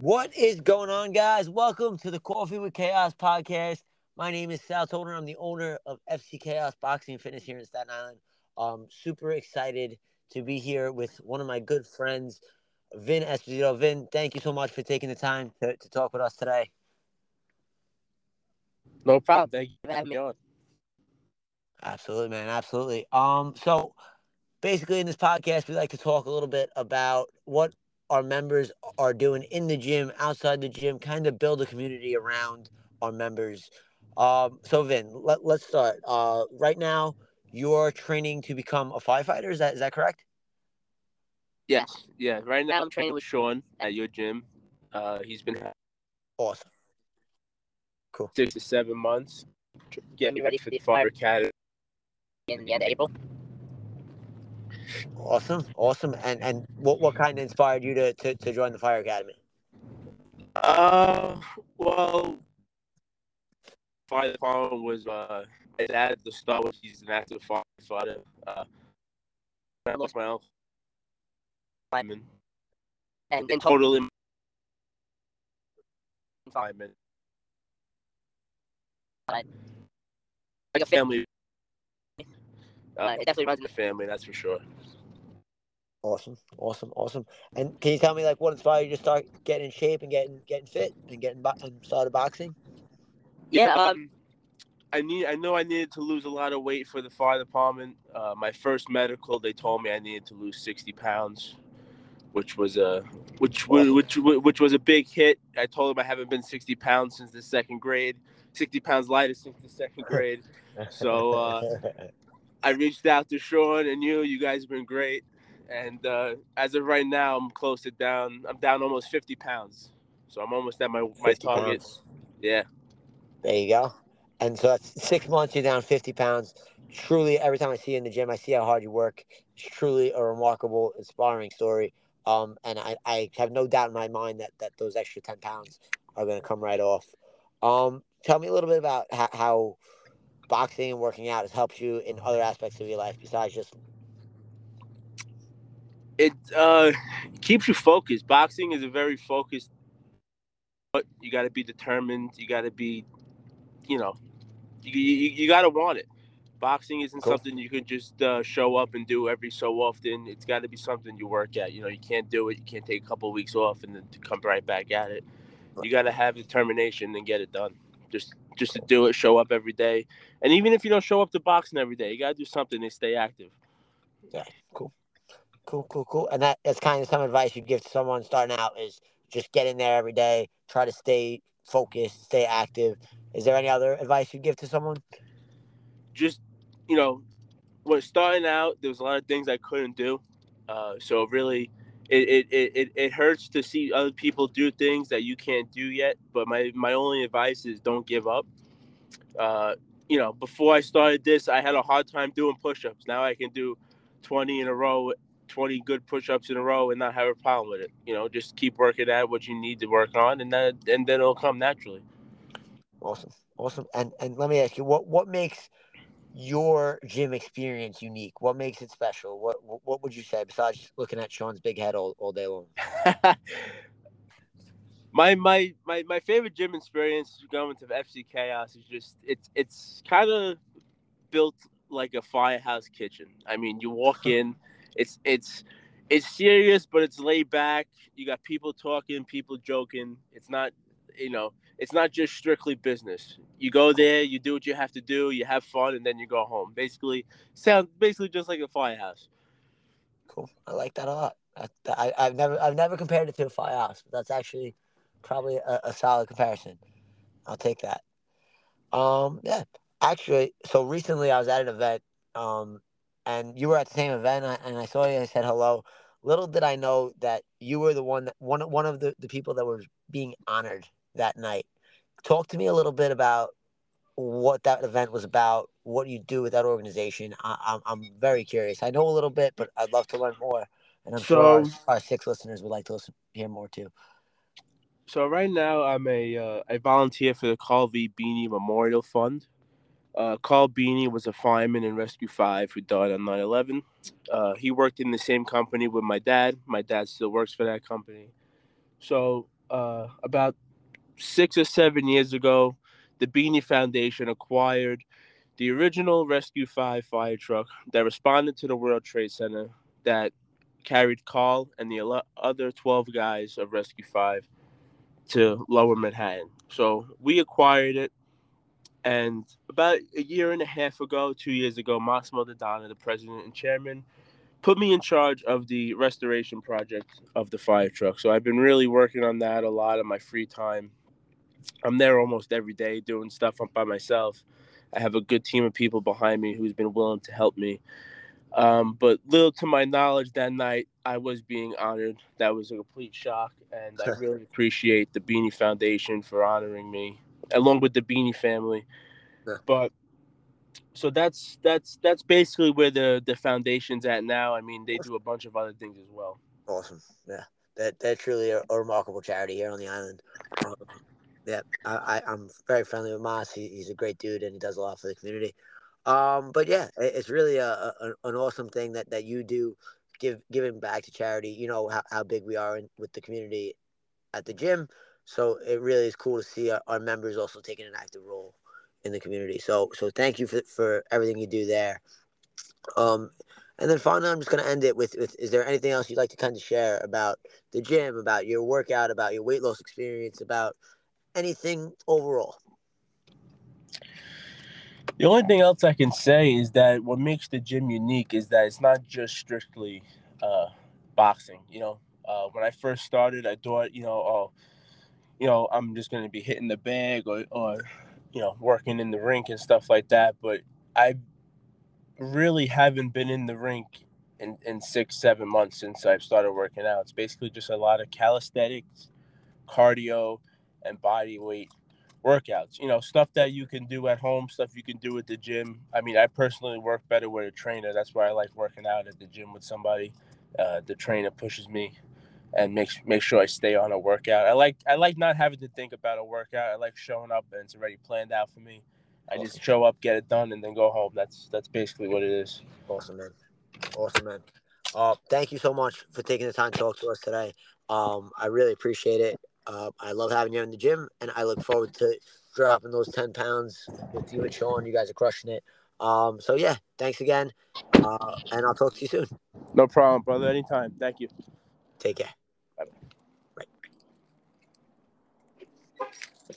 What is going on, guys? Welcome to the Coffee with Chaos podcast. My name is Sal Toner. I'm the owner of FC Chaos Boxing and Fitness here in Staten Island. I'm super excited to be here with one of my good friends, Vin Esposito. Vin, thank you so much for taking the time to, to talk with us today. No problem. Thank you for having me on. Absolutely, man. Absolutely. Um, so basically in this podcast we like to talk a little bit about what our members are doing in the gym, outside the gym, kind of build a community around our members. Um, so Vin, let, let's start. Uh, right now, you're training to become a firefighter. Is that is that correct? Yes. Yeah. Right now, I'm training with Sean at your gym. Uh, he's been awesome. Cool. Six to seven months. Getting ready for the fire academy in the end of April. Awesome, awesome. And and what what kind of inspired you to to, to join the fire academy? Uh, well, fire department was uh, my dad the start was he's an active firefighter. Uh, I lost my uncle. Fireman. And, and totally fireman. Like a family. Uh, it definitely runs in the family, that's for sure. Awesome, awesome, awesome. And can you tell me like what inspired you to start getting in shape and getting getting fit and getting bo- and started boxing? Yeah, um, I need. I know I needed to lose a lot of weight for the fire department. Uh, my first medical, they told me I needed to lose sixty pounds, which was a which was which which was a big hit. I told them I haven't been sixty pounds since the second grade, sixty pounds lighter since the second grade. So uh, I reached out to Sean and you. You guys have been great. And uh, as of right now, I'm close to down. I'm down almost 50 pounds. So I'm almost at my my target. Pounds. Yeah. There you go. And so that's six months. You're down 50 pounds. Truly, every time I see you in the gym, I see how hard you work. It's truly a remarkable, inspiring story. Um, and I, I have no doubt in my mind that that those extra 10 pounds are going to come right off. Um, tell me a little bit about how, how boxing and working out has helped you in other aspects of your life besides just it uh, keeps you focused. Boxing is a very focused. But you got to be determined. You got to be, you know, you, you, you got to want it. Boxing isn't cool. something you can just uh, show up and do every so often. It's got to be something you work at. You know, you can't do it. You can't take a couple of weeks off and then come right back at it. You got to have determination and get it done. Just just to do it, show up every day, and even if you don't show up to boxing every day, you got to do something to stay active. Yeah, cool. Cool, cool, cool. And that, that's kind of some advice you'd give to someone starting out is just get in there every day, try to stay focused, stay active. Is there any other advice you'd give to someone? Just, you know, when starting out, there was a lot of things I couldn't do. Uh, so really, it, it, it, it hurts to see other people do things that you can't do yet. But my, my only advice is don't give up. Uh, you know, before I started this, I had a hard time doing push-ups. Now I can do 20 in a row 20 good push-ups in a row and not have a problem with it. You know, just keep working at what you need to work on, and then and then it'll come naturally. Awesome, awesome. And and let me ask you, what what makes your gym experience unique? What makes it special? What what would you say besides looking at Sean's big head all, all day long? my my my my favorite gym experience going to FC Chaos is just it's it's kind of built like a firehouse kitchen. I mean, you walk in it's it's it's serious, but it's laid back. You got people talking, people joking. It's not, you know, it's not just strictly business. You go there, you do what you have to do, you have fun, and then you go home. Basically, sounds basically just like a firehouse. Cool. I like that a lot. I, I, have never I've never compared it to a firehouse, but that's actually probably a, a solid comparison. I'll take that. Um, yeah, actually, so recently I was at an event um, and you were at the same event, and I saw you. And I said hello. Little did I know that you were the one that one one of the, the people that was being honored that night. Talk to me a little bit about what that event was about, what you do with that organization. I, am I'm, I'm very curious. I know a little bit, but I'd love to learn more. And I'm so, sure our, our, six listeners would like to listen, hear more too. So right now, I'm a uh, I volunteer for the Carl V. Bini Memorial Fund. Uh, Carl Bini was a fireman in Rescue 5 who died on 9 11. Uh, he worked in the same company with my dad. My dad still works for that company. So uh, about six or seven years ago, the Bini Foundation acquired the original Rescue 5 fire truck that responded to the World Trade Center that carried Carl and the other 12 guys of Rescue 5 to lower Manhattan. So we acquired it. And about a year and a half ago, two years ago, Massimo Dodonna, the president and chairman, put me in charge of the restoration project of the fire truck. So I've been really working on that a lot of my free time. I'm there almost every day doing stuff by myself. I have a good team of people behind me who's been willing to help me. Um, but little to my knowledge, that night I was being honored. That was a complete shock, and I really appreciate the Bini Foundation for honoring me, along with the Bini family. Yeah. But so that's that's that's basically where the the foundation's at now. I mean, they do a bunch of other things as well. Awesome, yeah. That that's truly a, a remarkable charity here on the island. Um, yeah, I, I am very friendly with Moss. He, he's a great dude and he does a lot for the community. Um, but yeah, it, it's really a, a, an awesome thing that that you do, give giving back to charity. You know how, how big we are in, with the community at the gym. So it really is cool to see our, our members also taking an active role in the community. So so thank you for for everything you do there. Um, and then finally, I'm just going to end it with, with: Is there anything else you'd like to kind of share about the gym, about your workout, about your weight loss experience, about anything overall? The only thing else I can say is that what makes the gym unique is that it's not just strictly uh, boxing. You know, uh, when I first started, I thought, you know, oh, you know, I'm just going to be hitting the bag or, or you know, working in the rink and stuff like that. But I really haven't been in the rink in, in six, seven months since I've started working out. It's basically just a lot of calisthenics, cardio, and body weight workouts. You know, stuff that you can do at home, stuff you can do at the gym. I mean, I personally work better with a trainer. That's why I like working out at the gym with somebody. Uh, the trainer pushes me and makes make sure I stay on a workout. I like I like not having to think about a workout. I like showing up and it's already planned out for me. I awesome. just show up, get it done, and then go home. That's that's basically what it is. Awesome, man. Awesome, man. Uh, thank you so much for taking the time to talk to us today. Um, I really appreciate it. Uh, I love having you in the gym, and I look forward to dropping those 10 pounds with you and Sean. You guys are crushing it. Um, so, yeah, thanks again. Uh, and I'll talk to you soon. No problem, brother. Anytime. Thank you. Take care. Bye. Bye.